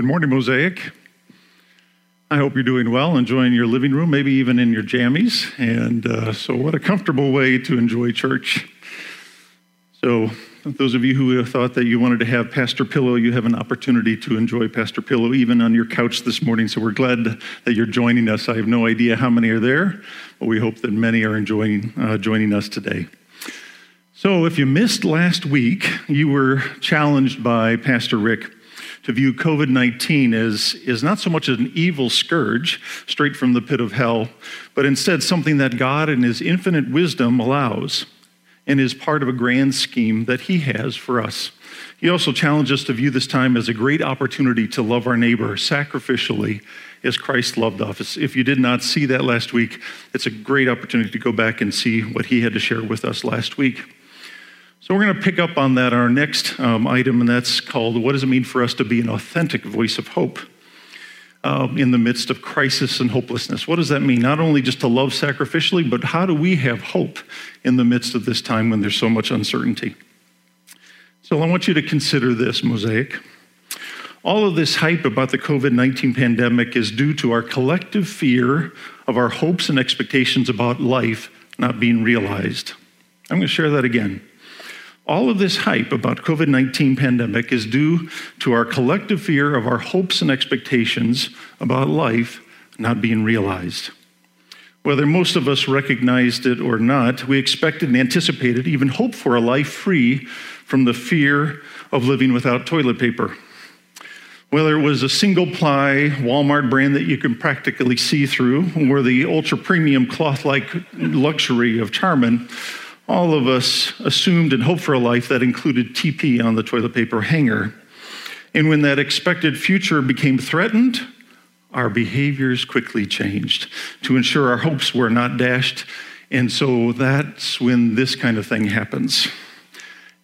Good morning, Mosaic. I hope you're doing well, enjoying your living room, maybe even in your jammies. And uh, so, what a comfortable way to enjoy church. So, those of you who thought that you wanted to have Pastor Pillow, you have an opportunity to enjoy Pastor Pillow even on your couch this morning. So, we're glad that you're joining us. I have no idea how many are there, but we hope that many are enjoying uh, joining us today. So, if you missed last week, you were challenged by Pastor Rick to view COVID 19 as is not so much an evil scourge straight from the pit of hell, but instead something that God in His infinite wisdom allows and is part of a grand scheme that He has for us. He also challenged us to view this time as a great opportunity to love our neighbor sacrificially as Christ loved us. If you did not see that last week, it's a great opportunity to go back and see what he had to share with us last week. So we're going to pick up on that our next um, item, and that's called What Does It Mean for Us to Be an Authentic Voice of Hope um, in the Midst of Crisis and Hopelessness? What does that mean? Not only just to love sacrificially, but how do we have hope in the midst of this time when there's so much uncertainty? So I want you to consider this, Mosaic. All of this hype about the COVID 19 pandemic is due to our collective fear of our hopes and expectations about life not being realized. I'm going to share that again. All of this hype about COVID-19 pandemic is due to our collective fear of our hopes and expectations about life not being realized. Whether most of us recognized it or not, we expected and anticipated, even hoped for a life free from the fear of living without toilet paper. Whether it was a single ply Walmart brand that you can practically see through, or the ultra premium cloth like luxury of Charmin, all of us assumed and hoped for a life that included TP on the toilet paper hanger. And when that expected future became threatened, our behaviors quickly changed to ensure our hopes were not dashed. And so that's when this kind of thing happens.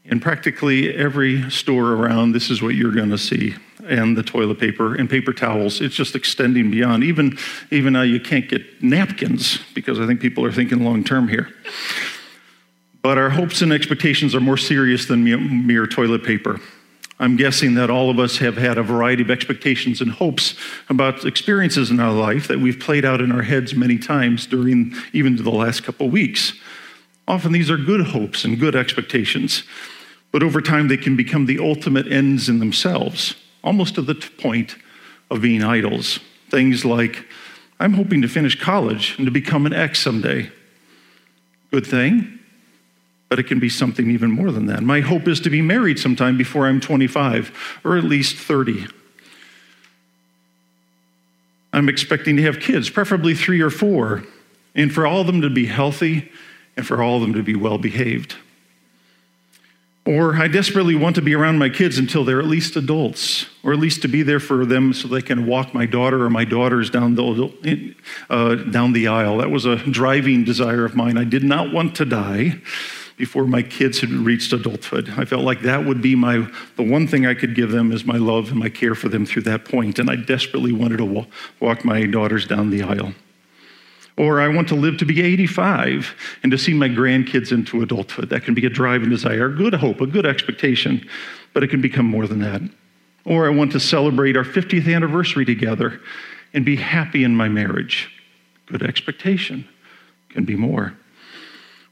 In practically every store around, this is what you're going to see. And the toilet paper and paper towels. It's just extending beyond. Even, even now, you can't get napkins because I think people are thinking long term here. But our hopes and expectations are more serious than mere, toilet paper. I'm guessing that all of us have had a variety of expectations and hopes about experiences in our life that we've played out in our heads many times during even the last couple weeks. Often these are good hopes and good expectations, but over time they can become the ultimate ends in themselves, almost to the point of being idols. Things like, I'm hoping to finish college and to become an X someday. Good thing, but it can be something even more than that. My hope is to be married sometime before I'm 25 or at least 30. I'm expecting to have kids, preferably three or four, and for all of them to be healthy and for all of them to be well behaved. Or I desperately want to be around my kids until they're at least adults, or at least to be there for them so they can walk my daughter or my daughters down the, uh, down the aisle. That was a driving desire of mine. I did not want to die before my kids had reached adulthood. I felt like that would be my the one thing I could give them is my love and my care for them through that point, and I desperately wanted to walk my daughters down the aisle. Or I want to live to be 85 and to see my grandkids into adulthood. That can be a drive driving desire, a good hope, a good expectation, but it can become more than that. Or I want to celebrate our 50th anniversary together and be happy in my marriage. Good expectation can be more.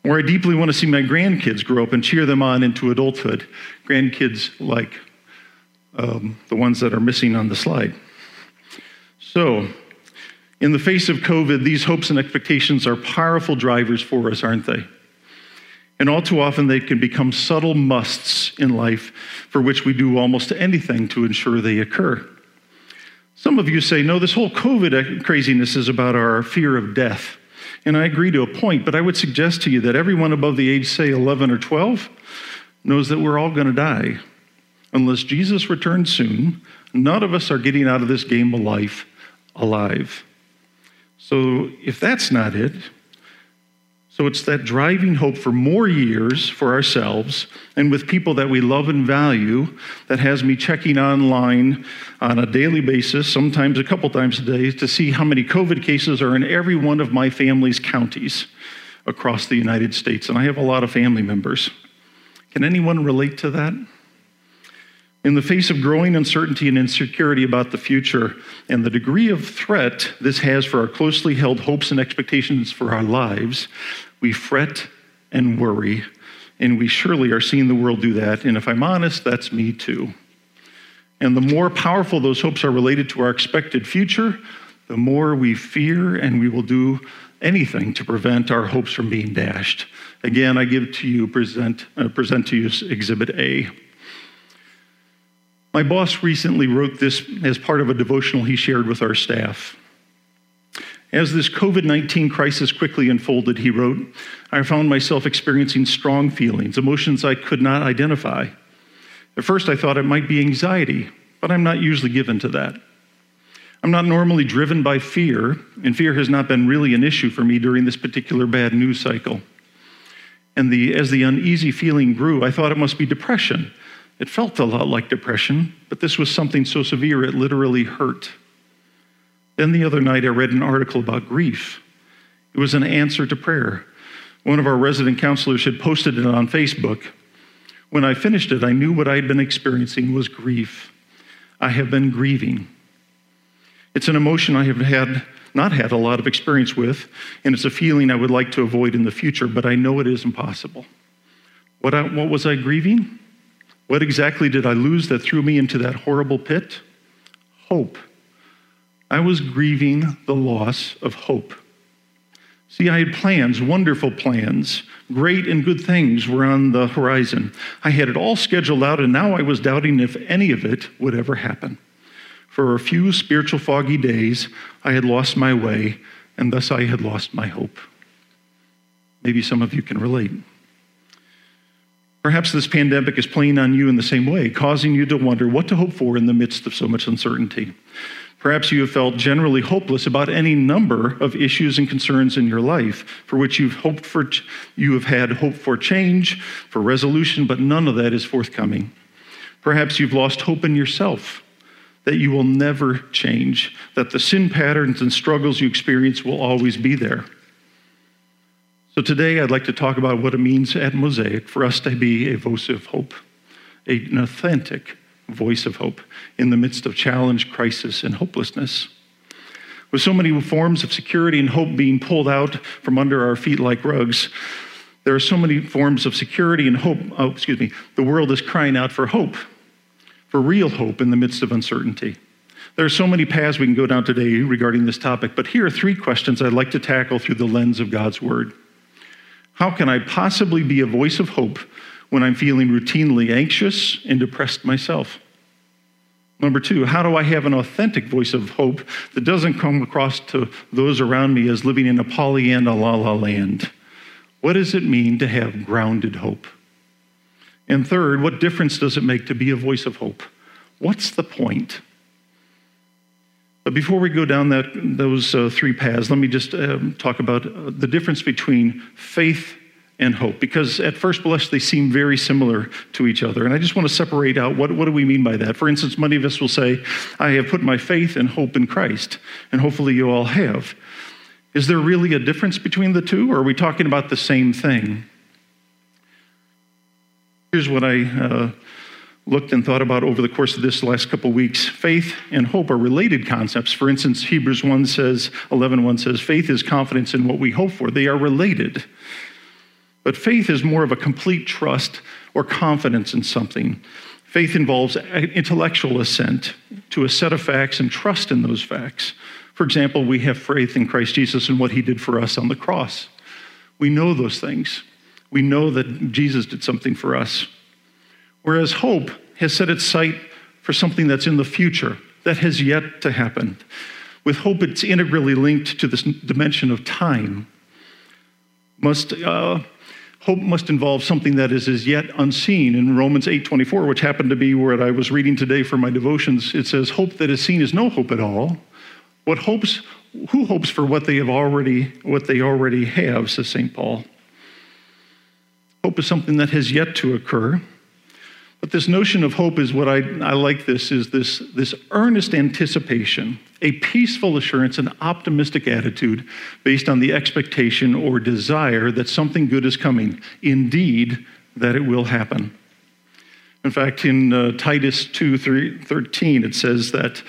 Or I deeply want to see my grandkids grow up and cheer them on into adulthood. Grandkids like um, the ones that are missing on the slide. So, in the face of COVID, these hopes and expectations are powerful drivers for us, aren't they? And all too often, they can become subtle musts in life for which we do almost anything to ensure they occur. Some of you say, no, this whole COVID craziness is about our fear of death. And I agree to a point, but I would suggest to you that everyone above the age, say 11 or 12, knows that we're all going to die. Unless Jesus returns soon, none of us are getting out of this game of life alive. So if that's not it, so it's that driving hope for more years for ourselves and with people that we love and value that has me checking online on a daily basis, sometimes a couple times a day, to see how many COVID cases are in every one of my family's counties across the United States. And I have a lot of family members. Can anyone relate to that? In the face of growing uncertainty and insecurity about the future and the degree of threat this has for our closely held hopes and expectations for our lives, we fret and worry, and we surely are seeing the world do that. And if I'm honest, that's me too. And the more powerful those hopes are related to our expected future, the more we fear and we will do anything to prevent our hopes from being dashed. Again, I give to you, present, uh, present to you Exhibit A. My boss recently wrote this as part of a devotional he shared with our staff. As this COVID 19 crisis quickly unfolded, he wrote, I found myself experiencing strong feelings, emotions I could not identify. At first, I thought it might be anxiety, but I'm not usually given to that. I'm not normally driven by fear, and fear has not been really an issue for me during this particular bad news cycle. And the, as the uneasy feeling grew, I thought it must be depression it felt a lot like depression, but this was something so severe it literally hurt. Then the other night, I read an article about grief. It was an answer to prayer. One of our resident counselors had posted it on Facebook. When I finished it, I knew what I had been experiencing was grief. I have been grieving. It's an emotion I have had not had a lot of experience with, and it's a feeling I would like to avoid in the future, but I know it is impossible. What, I, what was I grieving? What exactly did I lose that threw me into that horrible pit? Hope. I was grieving the loss of hope. See, I had plans, wonderful plans. Great and good things were on the horizon. I had it all scheduled out, and now I was doubting if any of it would ever happen. For a few spiritual foggy days, I had lost my way, and thus I had lost my hope. Maybe some of you can relate. Perhaps this pandemic is playing on you in the same way, causing you to wonder what to hope for in the midst of so much uncertainty. Perhaps you have felt generally hopeless about any number of issues and concerns in your life for which you've hoped for you have had hope for change, for resolution, but none of that is forthcoming. Perhaps you've lost hope in yourself that you will never change, that the sin patterns and struggles you experience will always be there. So today I'd like to talk about what it means at Mosaic for us to be a voice of hope, an authentic voice of hope in the midst of challenge, crisis, and hopelessness. With so many forms of security and hope being pulled out from under our feet like rugs, there are so many forms of security and hope. Oh, excuse me. The world is crying out for hope, for real hope in the midst of uncertainty. There are so many paths we can go down today regarding this topic, but here are three questions I'd like to tackle through the lens of God's Word. How can I possibly be a voice of hope when I'm feeling routinely anxious and depressed myself? Number two, how do I have an authentic voice of hope that doesn't come across to those around me as living in a Pollyanna la la land? What does it mean to have grounded hope? And third, what difference does it make to be a voice of hope? What's the point? But before we go down that, those uh, three paths, let me just um, talk about uh, the difference between faith and hope, because at first blush they seem very similar to each other. And I just want to separate out what, what do we mean by that. For instance, many of us will say, I have put my faith and hope in Christ, and hopefully you all have. Is there really a difference between the two, or are we talking about the same thing? Here's what I uh, looked and thought about over the course of this last couple weeks faith and hope are related concepts for instance hebrews 1 says 11 1 says faith is confidence in what we hope for they are related but faith is more of a complete trust or confidence in something. Faith involves intellectual assent to a set of facts and trust in those facts. For example we have faith in christ jesus and what he did for us on the cross. We know those things. We know that jesus did something for us. Whereas hope has set its sight for something that's in the future, that has yet to happen. With hope, it's integrally linked to this dimension of time. Must, uh, hope must involve something that is as yet unseen. In Romans 8:24, which happened to be where I was reading today for my devotions, it says, "Hope that is seen is no hope at all." What hopes? Who hopes for what they have already what they already have? Says St. Paul. Hope is something that has yet to occur. But this notion of hope is what I, I like this is this, this earnest anticipation, a peaceful assurance, an optimistic attitude based on the expectation or desire that something good is coming. Indeed, that it will happen. In fact, in uh, Titus 2 3, 13, it says that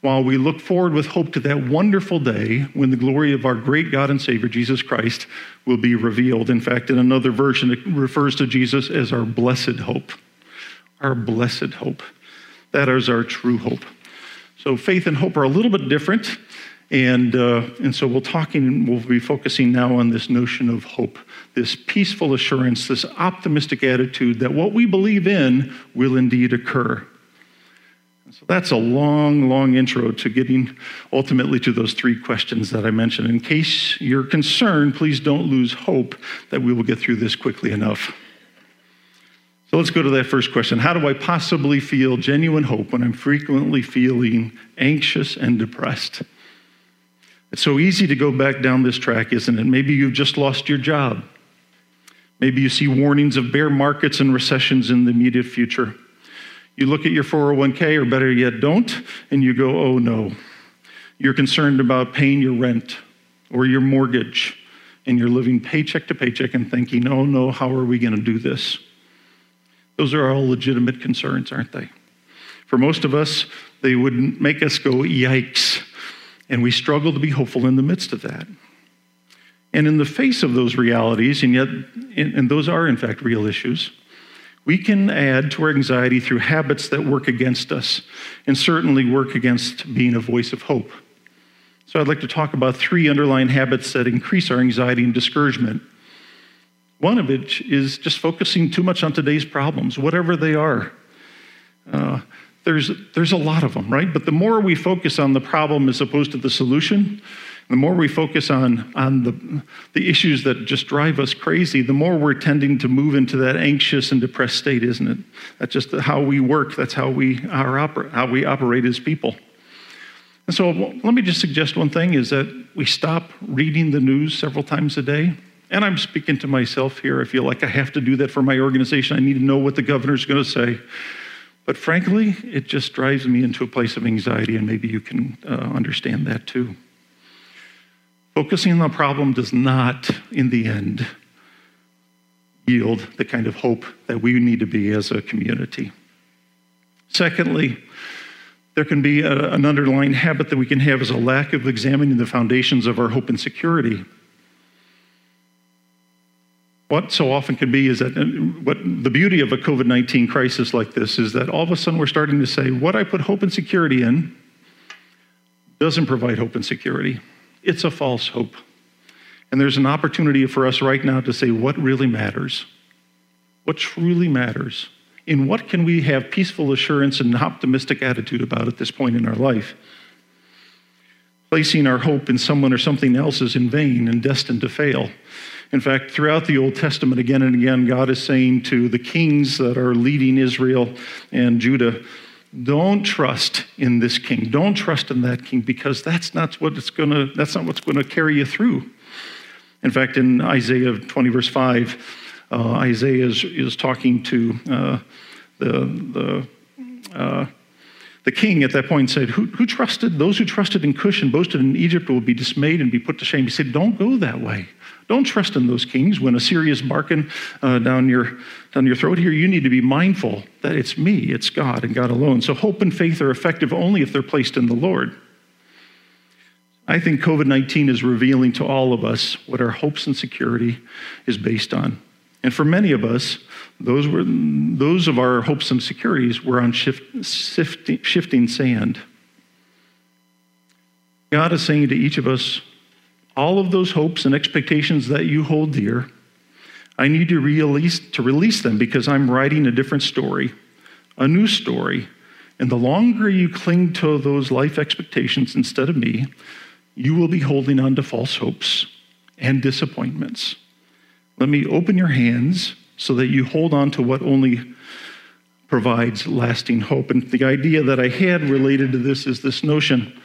while we look forward with hope to that wonderful day when the glory of our great God and Savior, Jesus Christ, will be revealed. In fact, in another version, it refers to Jesus as our blessed hope. Our blessed hope. That is our true hope. So faith and hope are a little bit different. And, uh, and so we'll talking, we'll be focusing now on this notion of hope, this peaceful assurance, this optimistic attitude that what we believe in will indeed occur. So that's a long, long intro to getting ultimately to those three questions that I mentioned. In case you're concerned, please don't lose hope that we will get through this quickly enough. So let's go to that first question. How do I possibly feel genuine hope when I'm frequently feeling anxious and depressed? It's so easy to go back down this track, isn't it? Maybe you've just lost your job. Maybe you see warnings of bear markets and recessions in the immediate future. You look at your 401k, or better yet, don't, and you go, oh no. You're concerned about paying your rent or your mortgage, and you're living paycheck to paycheck and thinking, oh no, how are we going to do this? Those are all legitimate concerns, aren't they? For most of us, they would make us go, yikes. And we struggle to be hopeful in the midst of that. And in the face of those realities, and yet, and those are in fact real issues, we can add to our anxiety through habits that work against us and certainly work against being a voice of hope. So, I'd like to talk about three underlying habits that increase our anxiety and discouragement. One of which is just focusing too much on today's problems, whatever they are. Uh, there's, there's a lot of them, right? But the more we focus on the problem as opposed to the solution, the more we focus on, on the, the issues that just drive us crazy, the more we're tending to move into that anxious and depressed state, isn't it? That's just how we work. That's how we, are oper- how we operate as people. And so let me just suggest one thing is that we stop reading the news several times a day. And I'm speaking to myself here. I feel like I have to do that for my organization. I need to know what the governor's going to say. But frankly, it just drives me into a place of anxiety, and maybe you can uh, understand that too. Focusing on the problem does not, in the end, yield the kind of hope that we need to be as a community. Secondly, there can be a, an underlying habit that we can have as a lack of examining the foundations of our hope and security. What so often can be is that uh, what the beauty of a COVID 19 crisis like this is that all of a sudden we're starting to say, what I put hope and security in doesn't provide hope and security. It's a false hope. And there's an opportunity for us right now to say what really matters, what truly matters. In what can we have peaceful assurance and an optimistic attitude about at this point in our life? Placing our hope in someone or something else is in vain and destined to fail. In fact, throughout the Old Testament, again and again, God is saying to the kings that are leading Israel and Judah, don't trust in this king. Don't trust in that king because that's not what it's to that's not what's going to carry you through. In fact, in Isaiah 20 verse 5, uh, Isaiah is, is talking to uh, the the uh, the king at that point said, who, who trusted? Those who trusted in Cush and boasted in Egypt will be dismayed and be put to shame. He said, Don't go that way. Don't trust in those kings. When Assyria is barking uh, down, your, down your throat here, you need to be mindful that it's me, it's God, and God alone. So hope and faith are effective only if they're placed in the Lord. I think COVID 19 is revealing to all of us what our hopes and security is based on. And for many of us, those, were, those of our hopes and securities were on shift, shifting, shifting sand. God is saying to each of us, all of those hopes and expectations that you hold dear, I need to release, to release them because I'm writing a different story, a new story. And the longer you cling to those life expectations instead of me, you will be holding on to false hopes and disappointments. Let me open your hands so that you hold on to what only provides lasting hope. And the idea that I had related to this is this notion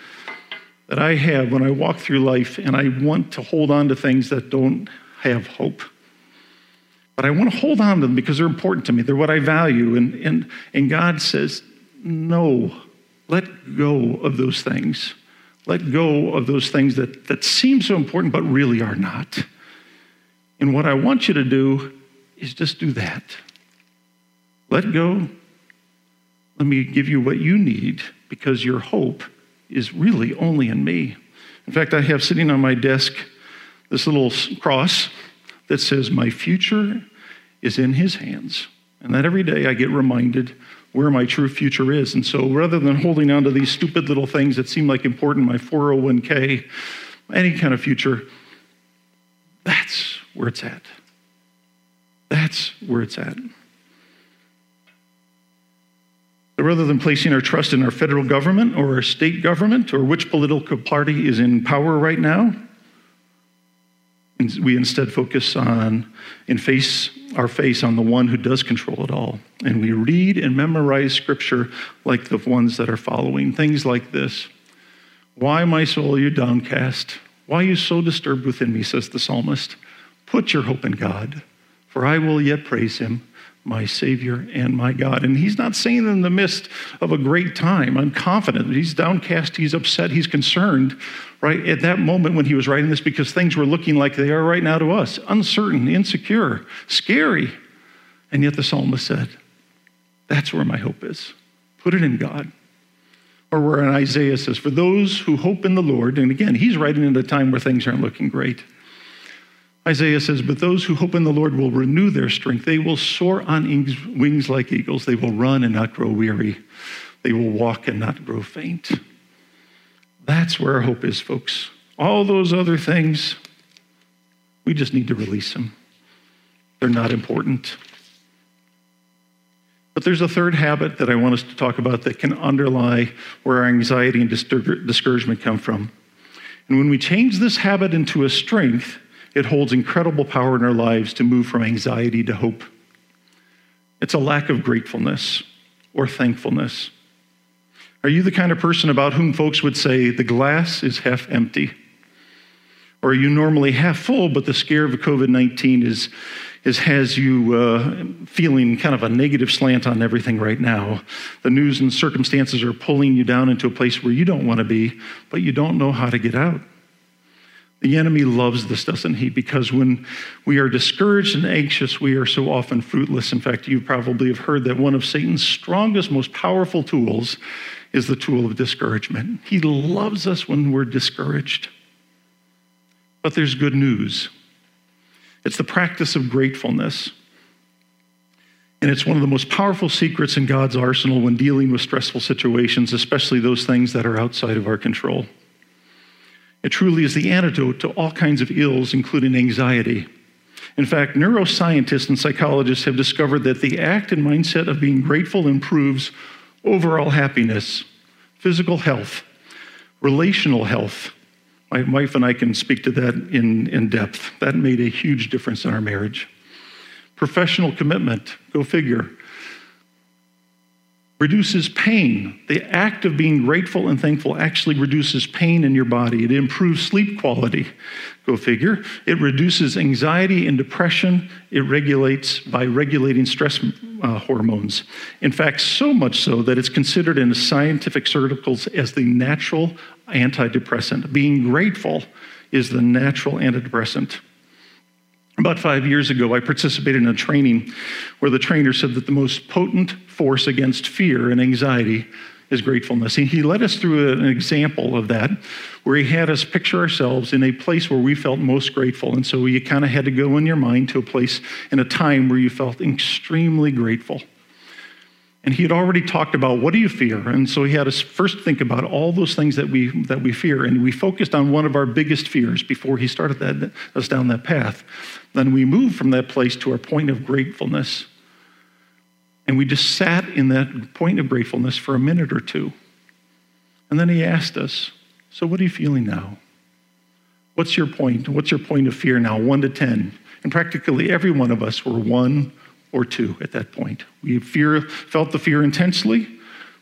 that I have when I walk through life and I want to hold on to things that don't have hope. But I want to hold on to them because they're important to me. They're what I value. And, and, and God says, no, let go of those things. Let go of those things that, that seem so important but really are not. And what I want you to do is just do that. Let go let me give you what you need because your hope is really only in me. In fact, I have sitting on my desk this little cross that says, My future is in his hands. And that every day I get reminded where my true future is. And so rather than holding on to these stupid little things that seem like important, my 401k, any kind of future, that's where it's at. That's where it's at. Rather than placing our trust in our federal government or our state government or which political party is in power right now, we instead focus on and face our face on the one who does control it all. And we read and memorize scripture like the ones that are following. Things like this Why, my soul, are you downcast? Why are you so disturbed within me, says the psalmist? Put your hope in God, for I will yet praise him my Savior and my God. And he's not saying in the midst of a great time. I'm confident. He's downcast, he's upset, he's concerned, right? At that moment when he was writing this, because things were looking like they are right now to us uncertain, insecure, scary. And yet the psalmist said, That's where my hope is. Put it in God. Or where in Isaiah says, For those who hope in the Lord, and again, he's writing at a time where things aren't looking great. Isaiah says, But those who hope in the Lord will renew their strength. They will soar on wings like eagles. They will run and not grow weary. They will walk and not grow faint. That's where our hope is, folks. All those other things, we just need to release them. They're not important. But there's a third habit that I want us to talk about that can underlie where our anxiety and discouragement come from. And when we change this habit into a strength, it holds incredible power in our lives to move from anxiety to hope. It's a lack of gratefulness or thankfulness. Are you the kind of person about whom folks would say the glass is half empty? Or are you normally half full, but the scare of COVID 19 is, is, has you uh, feeling kind of a negative slant on everything right now? The news and circumstances are pulling you down into a place where you don't want to be, but you don't know how to get out. The enemy loves this, doesn't he? Because when we are discouraged and anxious, we are so often fruitless. In fact, you probably have heard that one of Satan's strongest, most powerful tools is the tool of discouragement. He loves us when we're discouraged. But there's good news it's the practice of gratefulness. And it's one of the most powerful secrets in God's arsenal when dealing with stressful situations, especially those things that are outside of our control. It truly is the antidote to all kinds of ills, including anxiety. In fact, neuroscientists and psychologists have discovered that the act and mindset of being grateful improves overall happiness, physical health, relational health. My wife and I can speak to that in, in depth. That made a huge difference in our marriage. Professional commitment, go figure reduces pain. The act of being grateful and thankful actually reduces pain in your body. It improves sleep quality. Go figure. It reduces anxiety and depression. It regulates by regulating stress uh, hormones. In fact, so much so that it's considered in scientific circles as the natural antidepressant. Being grateful is the natural antidepressant. About five years ago, I participated in a training where the trainer said that the most potent force against fear and anxiety is gratefulness. And he led us through an example of that where he had us picture ourselves in a place where we felt most grateful. And so you kind of had to go in your mind to a place in a time where you felt extremely grateful. And he had already talked about what do you fear? And so he had us first think about all those things that we that we fear. And we focused on one of our biggest fears before he started that, us down that path. Then we moved from that place to our point of gratefulness. And we just sat in that point of gratefulness for a minute or two. And then he asked us, So what are you feeling now? What's your point? What's your point of fear now? One to 10. And practically every one of us were one or two at that point. We fear, felt the fear intensely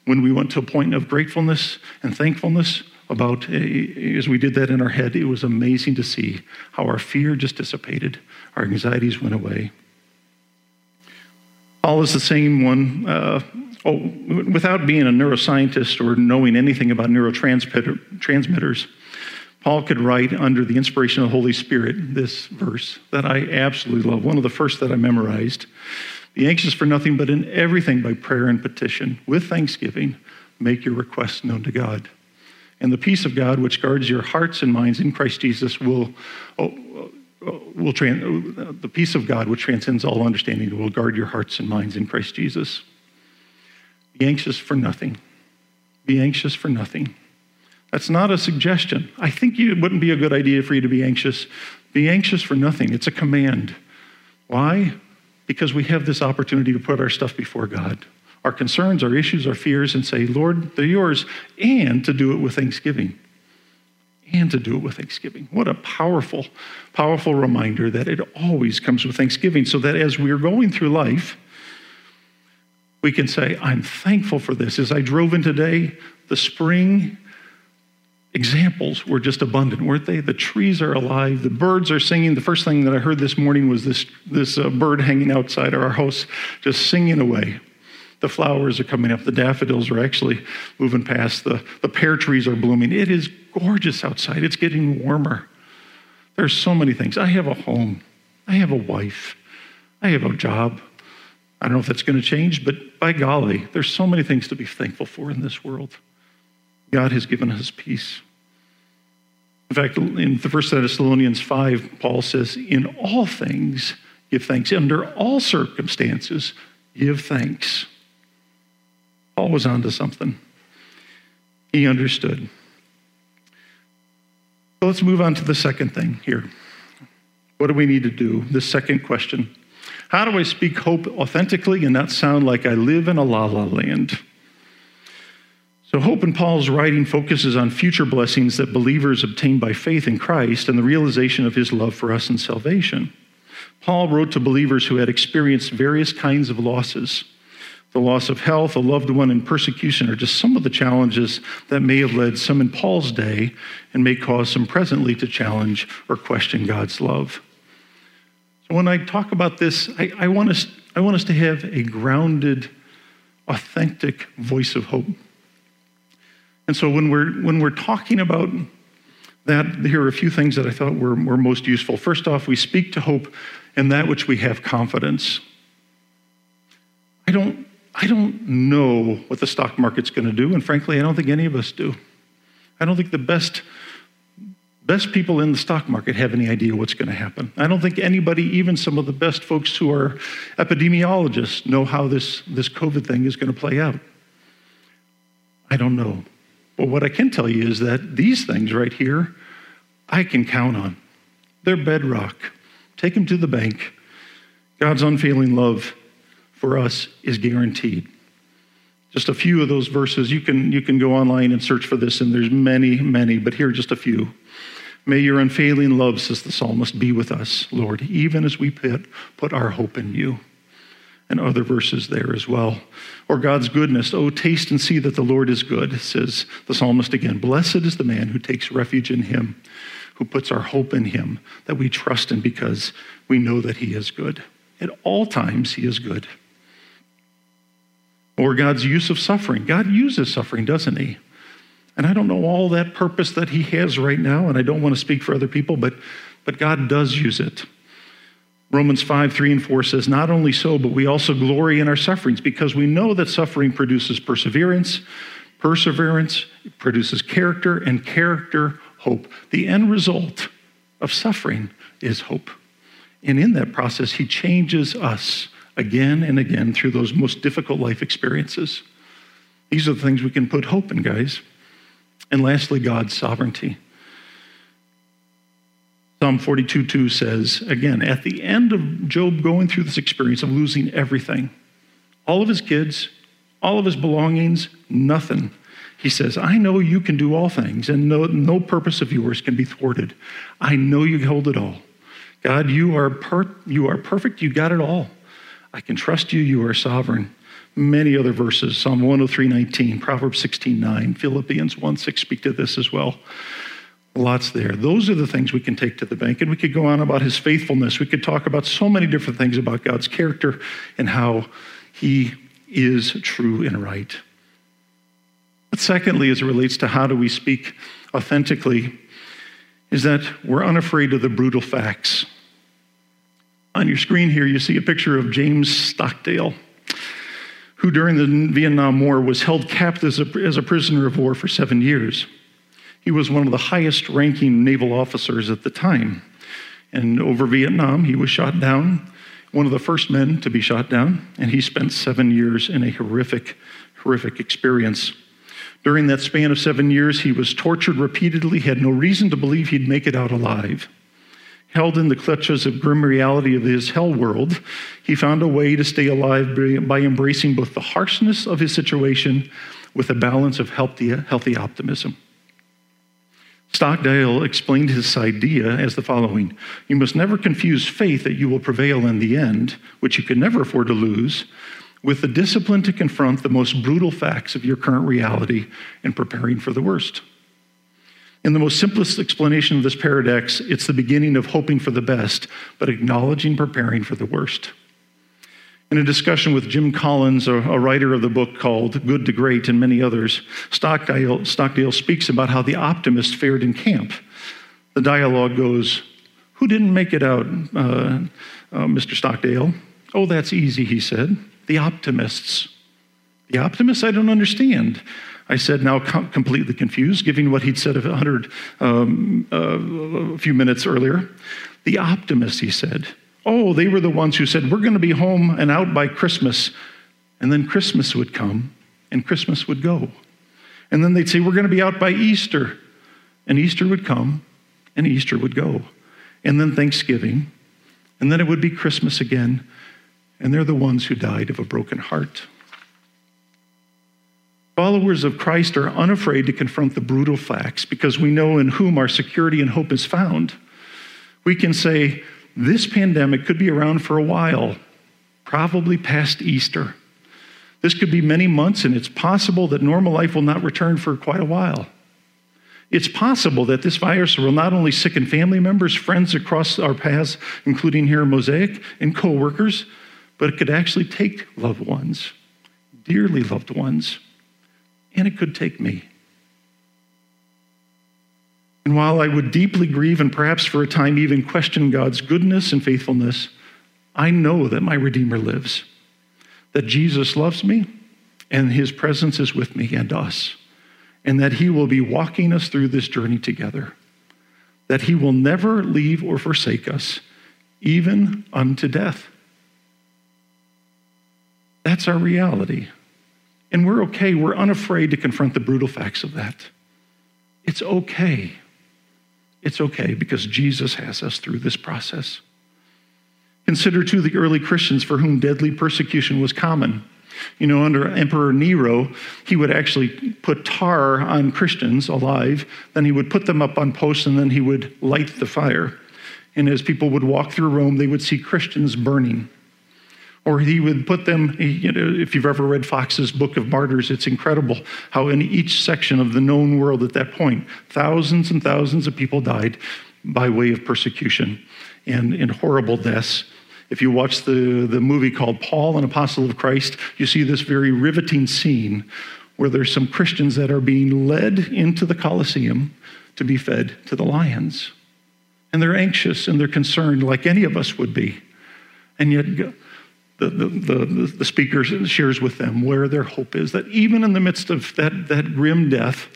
when we went to a point of gratefulness and thankfulness about eh, as we did that in our head it was amazing to see how our fear just dissipated our anxieties went away paul is the same one uh, oh, without being a neuroscientist or knowing anything about neurotransmitters paul could write under the inspiration of the holy spirit this verse that i absolutely love one of the first that i memorized Be anxious for nothing, but in everything by prayer and petition, with thanksgiving, make your requests known to God. And the peace of God, which guards your hearts and minds in Christ Jesus, will, oh, the peace of God, which transcends all understanding, will guard your hearts and minds in Christ Jesus. Be anxious for nothing. Be anxious for nothing. That's not a suggestion. I think it wouldn't be a good idea for you to be anxious. Be anxious for nothing. It's a command. Why? Because we have this opportunity to put our stuff before God, our concerns, our issues, our fears, and say, Lord, they're yours, and to do it with thanksgiving. And to do it with thanksgiving. What a powerful, powerful reminder that it always comes with thanksgiving, so that as we're going through life, we can say, I'm thankful for this. As I drove in today, the spring examples were just abundant, weren't they? The trees are alive, the birds are singing. The first thing that I heard this morning was this, this uh, bird hanging outside our house, just singing away. The flowers are coming up, the daffodils are actually moving past, the, the pear trees are blooming. It is gorgeous outside, it's getting warmer. There's so many things. I have a home, I have a wife, I have a job. I don't know if that's going to change, but by golly, there's so many things to be thankful for in this world. God has given us peace. In fact, in the First Thessalonians 5, Paul says, In all things, give thanks. Under all circumstances, give thanks. Paul was onto something. He understood. So let's move on to the second thing here. What do we need to do? The second question How do I speak hope authentically and not sound like I live in a la la land? So, hope in Paul's writing focuses on future blessings that believers obtain by faith in Christ and the realization of his love for us in salvation. Paul wrote to believers who had experienced various kinds of losses. The loss of health, a loved one, and persecution are just some of the challenges that may have led some in Paul's day and may cause some presently to challenge or question God's love. So, when I talk about this, I, I want, us, I want us to have a grounded, authentic voice of hope. And so when we're, when we're talking about that, here are a few things that I thought were, were most useful. First off, we speak to hope in that which we have confidence. I don't, I don't know what the stock market's going to do, and frankly, I don't think any of us do. I don't think the best, best people in the stock market have any idea what's going to happen. I don't think anybody, even some of the best folks who are epidemiologists, know how this, this COVID thing is going to play out. I don't know. But what I can tell you is that these things right here, I can count on. They're bedrock. Take them to the bank. God's unfailing love for us is guaranteed. Just a few of those verses. You can, you can go online and search for this, and there's many, many, but here are just a few. May your unfailing love, says the psalmist, be with us, Lord, even as we put, put our hope in you and other verses there as well. Or God's goodness. Oh, taste and see that the Lord is good, says the psalmist again. Blessed is the man who takes refuge in him, who puts our hope in him, that we trust in because we know that he is good. At all times, he is good. Or God's use of suffering. God uses suffering, doesn't he? And I don't know all that purpose that he has right now, and I don't want to speak for other people, but, but God does use it. Romans 5, 3 and 4 says, Not only so, but we also glory in our sufferings because we know that suffering produces perseverance, perseverance produces character, and character, hope. The end result of suffering is hope. And in that process, He changes us again and again through those most difficult life experiences. These are the things we can put hope in, guys. And lastly, God's sovereignty. Psalm 42 2 says, again, at the end of Job going through this experience of losing everything, all of his kids, all of his belongings, nothing. He says, I know you can do all things, and no, no purpose of yours can be thwarted. I know you hold it all. God, you are, per- you are perfect. You got it all. I can trust you. You are sovereign. Many other verses Psalm 103 19, Proverbs 16 9, Philippians 1 6 speak to this as well. Lots there. Those are the things we can take to the bank. And we could go on about his faithfulness. We could talk about so many different things about God's character and how he is true and right. But secondly, as it relates to how do we speak authentically, is that we're unafraid of the brutal facts. On your screen here, you see a picture of James Stockdale, who during the Vietnam War was held captive as a, as a prisoner of war for seven years. He was one of the highest ranking naval officers at the time. And over Vietnam, he was shot down, one of the first men to be shot down, and he spent seven years in a horrific, horrific experience. During that span of seven years, he was tortured repeatedly, He had no reason to believe he'd make it out alive. Held in the clutches of grim reality of his hell world, he found a way to stay alive by embracing both the harshness of his situation with a balance of healthy, healthy optimism. Stockdale explained his idea as the following You must never confuse faith that you will prevail in the end, which you can never afford to lose, with the discipline to confront the most brutal facts of your current reality and preparing for the worst. In the most simplest explanation of this paradox, it's the beginning of hoping for the best, but acknowledging preparing for the worst. In a discussion with Jim Collins, a, writer of the book called Good to Great, and many others, Stockdale, Stockdale speaks about how the optimist fared in camp. The dialogue goes, Who didn't make it out, uh, uh, Mr. Stockdale? Oh, that's easy, he said. The optimists. The optimists I don't understand. I said, now com- completely confused, giving what he'd said a, hundred, um, uh, a few minutes earlier. The optimists, he said. Oh, they were the ones who said, we're going to be home and out by Christmas. And then Christmas would come and Christmas would go. And then they'd say, we're going to be out by Easter. And Easter would come and Easter would go. And then Thanksgiving. And then it would be Christmas again and they're the ones who died of a broken heart. Followers of Christ are unafraid to confront the brutal facts because we know in whom our security and hope is found. We can say, this pandemic could be around for a while, probably past Easter. This could be many months, and it's possible that normal life will not return for quite a while. It's possible that this virus will not only sicken family members, friends across our paths, including here in Mosaic, and coworkers, but it could actually take loved ones, dearly loved ones, and it could take me. And while I would deeply grieve and perhaps for a time even question God's goodness and faithfulness, I know that my Redeemer lives, that Jesus loves me, and his presence is with me and us, and that he will be walking us through this journey together, that he will never leave or forsake us, even unto death. That's our reality. And we're okay. We're unafraid to confront the brutal facts of that. It's okay. It's okay because Jesus has us through this process. Consider, too, the early Christians for whom deadly persecution was common. You know, under Emperor Nero, he would actually put tar on Christians alive, then he would put them up on posts, and then he would light the fire. And as people would walk through Rome, they would see Christians burning. Or he would put them, you know, if you've ever read Fox's Book of Martyrs, it's incredible how in each section of the known world at that point, thousands and thousands of people died by way of persecution and in horrible deaths. If you watch the, the movie called Paul, an Apostle of Christ, you see this very riveting scene where there's some Christians that are being led into the Colosseum to be fed to the lions. And they're anxious and they're concerned, like any of us would be. And yet, the, the, the, the speaker shares with them where their hope is that even in the midst of that, that grim death,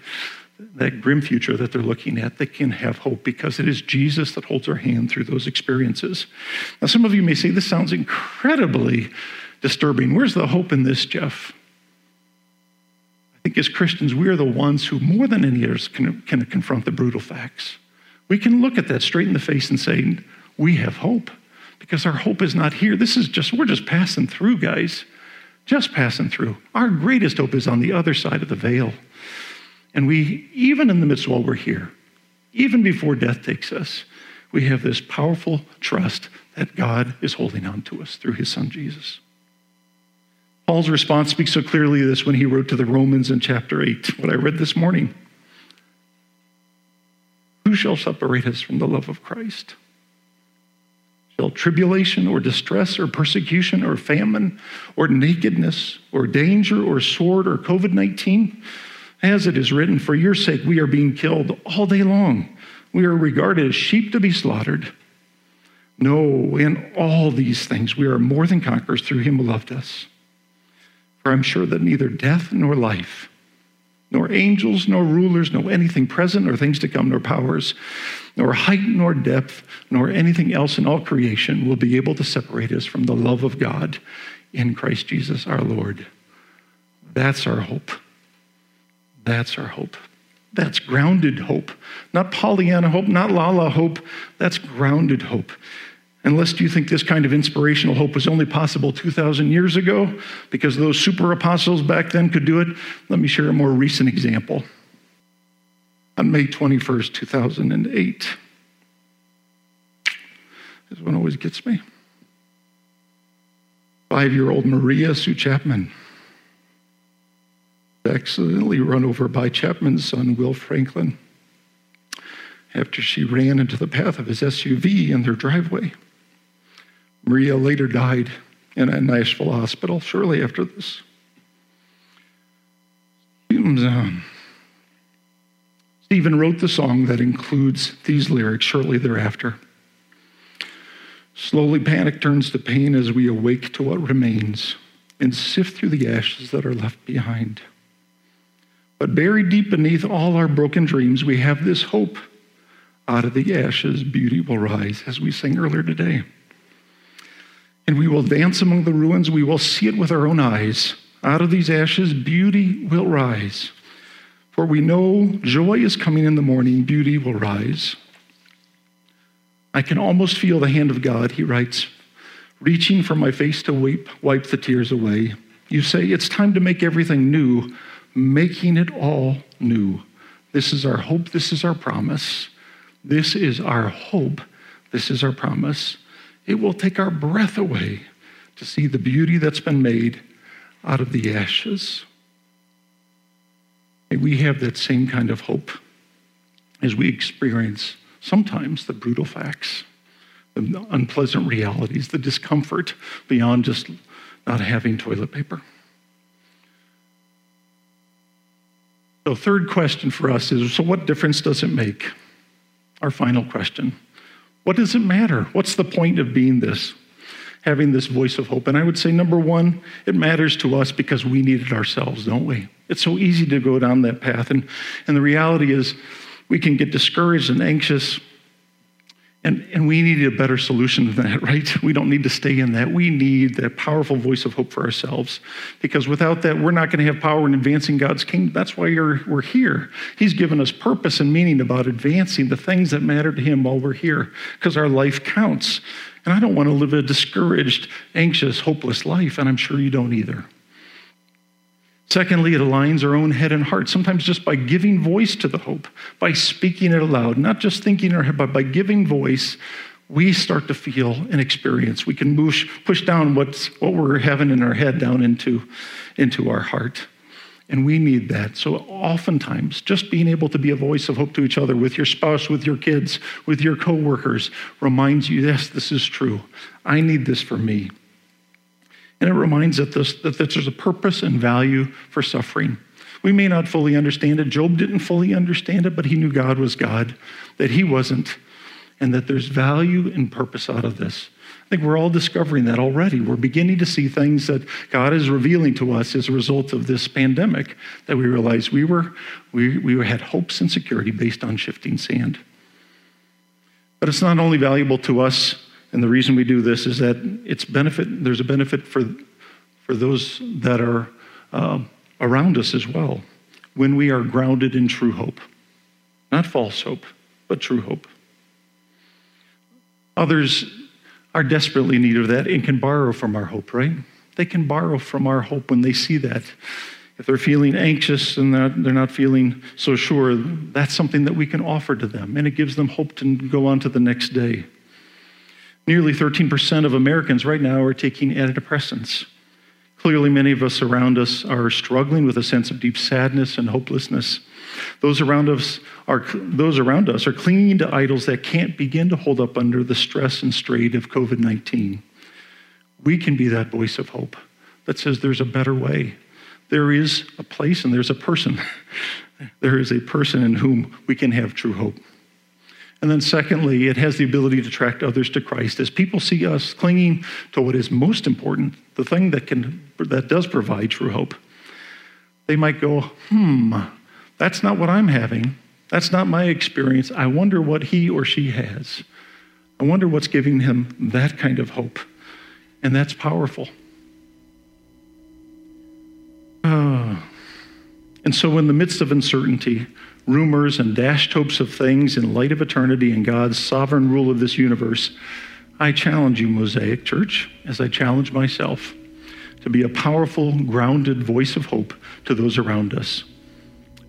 that grim future that they're looking at, they can have hope because it is Jesus that holds our hand through those experiences. Now, some of you may say, This sounds incredibly disturbing. Where's the hope in this, Jeff? I think as Christians, we are the ones who, more than any others, can, can confront the brutal facts. We can look at that straight in the face and say, We have hope because our hope is not here. This is just, we're just passing through, guys. Just passing through. Our greatest hope is on the other side of the veil. And we, even in the midst while we're here, even before death takes us, we have this powerful trust that God is holding on to us through his son Jesus. Paul's response speaks so clearly this when he wrote to the Romans in chapter 8, what I read this morning. Who shall separate us from the love of Christ? Tribulation or distress or persecution or famine or nakedness or danger or sword or COVID 19? As it is written, for your sake we are being killed all day long. We are regarded as sheep to be slaughtered. No, in all these things we are more than conquerors through him who loved us. For I'm sure that neither death nor life, nor angels, nor rulers, nor anything present, nor things to come, nor powers, nor height, nor depth, nor anything else in all creation will be able to separate us from the love of God in Christ Jesus our Lord. That's our hope. That's our hope. That's grounded hope. Not Pollyanna hope, not la la hope. That's grounded hope. Unless you think this kind of inspirational hope was only possible 2,000 years ago because those super apostles back then could do it, let me share a more recent example. On May 21st, 2008, this one always gets me. Five year old Maria Sue Chapman accidentally run over by Chapman's son, Will Franklin, after she ran into the path of his SUV in their driveway. Maria later died in a Nashville hospital shortly after this. Um, Steven wrote the song that includes these lyrics shortly thereafter. Slowly, panic turns to pain as we awake to what remains and sift through the ashes that are left behind. But buried deep beneath all our broken dreams, we have this hope. Out of the ashes, beauty will rise, as we sang earlier today. And we will dance among the ruins. We will see it with our own eyes. Out of these ashes, beauty will rise. For we know joy is coming in the morning, beauty will rise. I can almost feel the hand of God, he writes, reaching for my face to wipe, wipe the tears away. You say, It's time to make everything new making it all new. This is our hope. This is our promise. This is our hope. This is our promise. It will take our breath away to see the beauty that's been made out of the ashes. May we have that same kind of hope as we experience sometimes the brutal facts, the unpleasant realities, the discomfort beyond just not having toilet paper. So, third question for us is so, what difference does it make? Our final question. What does it matter? What's the point of being this? Having this voice of hope. And I would say, number one, it matters to us because we need it ourselves, don't we? It's so easy to go down that path. And, and the reality is, we can get discouraged and anxious and, and we need a better solution than that, right? We don't need to stay in that. We need that powerful voice of hope for ourselves. Because without that, we're not going to have power in advancing God's kingdom. That's why we're here. He's given us purpose and meaning about advancing the things that matter to Him while we're here, because our life counts. And I don't want to live a discouraged, anxious, hopeless life, and I'm sure you don't either. Secondly, it aligns our own head and heart, sometimes just by giving voice to the hope, by speaking it aloud, not just thinking in our head, but by giving voice, we start to feel and experience. We can push, push down what's, what we're having in our head down into, into our heart. And we need that. So, oftentimes, just being able to be a voice of hope to each other with your spouse, with your kids, with your coworkers reminds you yes, this is true. I need this for me. And it reminds us that there's a purpose and value for suffering. We may not fully understand it. Job didn't fully understand it, but he knew God was God, that he wasn't, and that there's value and purpose out of this. I think we're all discovering that already. We're beginning to see things that God is revealing to us as a result of this pandemic that we realize we were we, we had hopes and security based on shifting sand. But it's not only valuable to us and the reason we do this is that it's benefit, there's a benefit for, for those that are uh, around us as well when we are grounded in true hope. Not false hope, but true hope. Others are desperately in need of that and can borrow from our hope, right? They can borrow from our hope when they see that. If they're feeling anxious and they're not feeling so sure, that's something that we can offer to them, and it gives them hope to go on to the next day. Nearly 13% of Americans right now are taking antidepressants. Clearly, many of us around us are struggling with a sense of deep sadness and hopelessness. Those around us are, those around us are clinging to idols that can't begin to hold up under the stress and strain of COVID 19. We can be that voice of hope that says there's a better way. There is a place and there's a person. there is a person in whom we can have true hope. And then, secondly, it has the ability to attract others to Christ. As people see us clinging to what is most important, the thing that, can, that does provide true hope, they might go, hmm, that's not what I'm having. That's not my experience. I wonder what he or she has. I wonder what's giving him that kind of hope. And that's powerful. Uh, and so, in the midst of uncertainty, rumors, and dashed hopes of things in light of eternity and God's sovereign rule of this universe, I challenge you, Mosaic Church, as I challenge myself, to be a powerful, grounded voice of hope to those around us.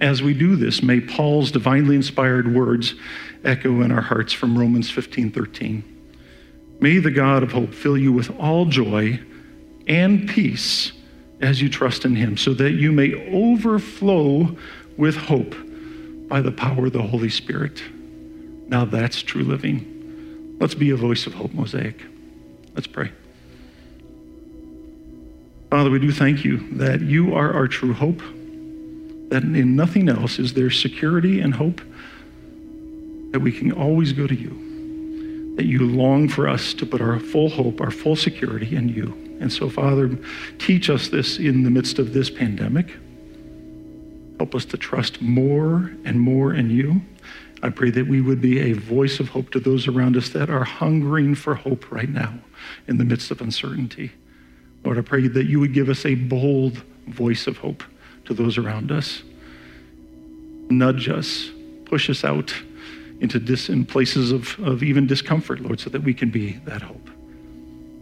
As we do this, may Paul's divinely inspired words echo in our hearts from Romans 15:13. May the God of hope fill you with all joy and peace as you trust in him, so that you may overflow with hope by the power of the Holy Spirit. Now that's true living. Let's be a voice of hope, Mosaic. Let's pray. Father, we do thank you that you are our true hope, that in nothing else is there security and hope, that we can always go to you, that you long for us to put our full hope, our full security in you. And so, Father, teach us this in the midst of this pandemic. Help us to trust more and more in you. I pray that we would be a voice of hope to those around us that are hungering for hope right now in the midst of uncertainty. Lord, I pray that you would give us a bold voice of hope to those around us. Nudge us, push us out into dis- in places of, of even discomfort, Lord, so that we can be that hope.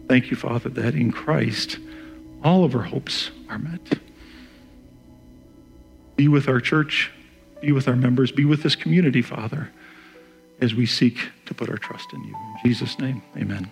Thank you, Father, that in Christ all of our hopes are met. Be with our church, be with our members, be with this community, Father, as we seek to put our trust in you. In Jesus' name, amen.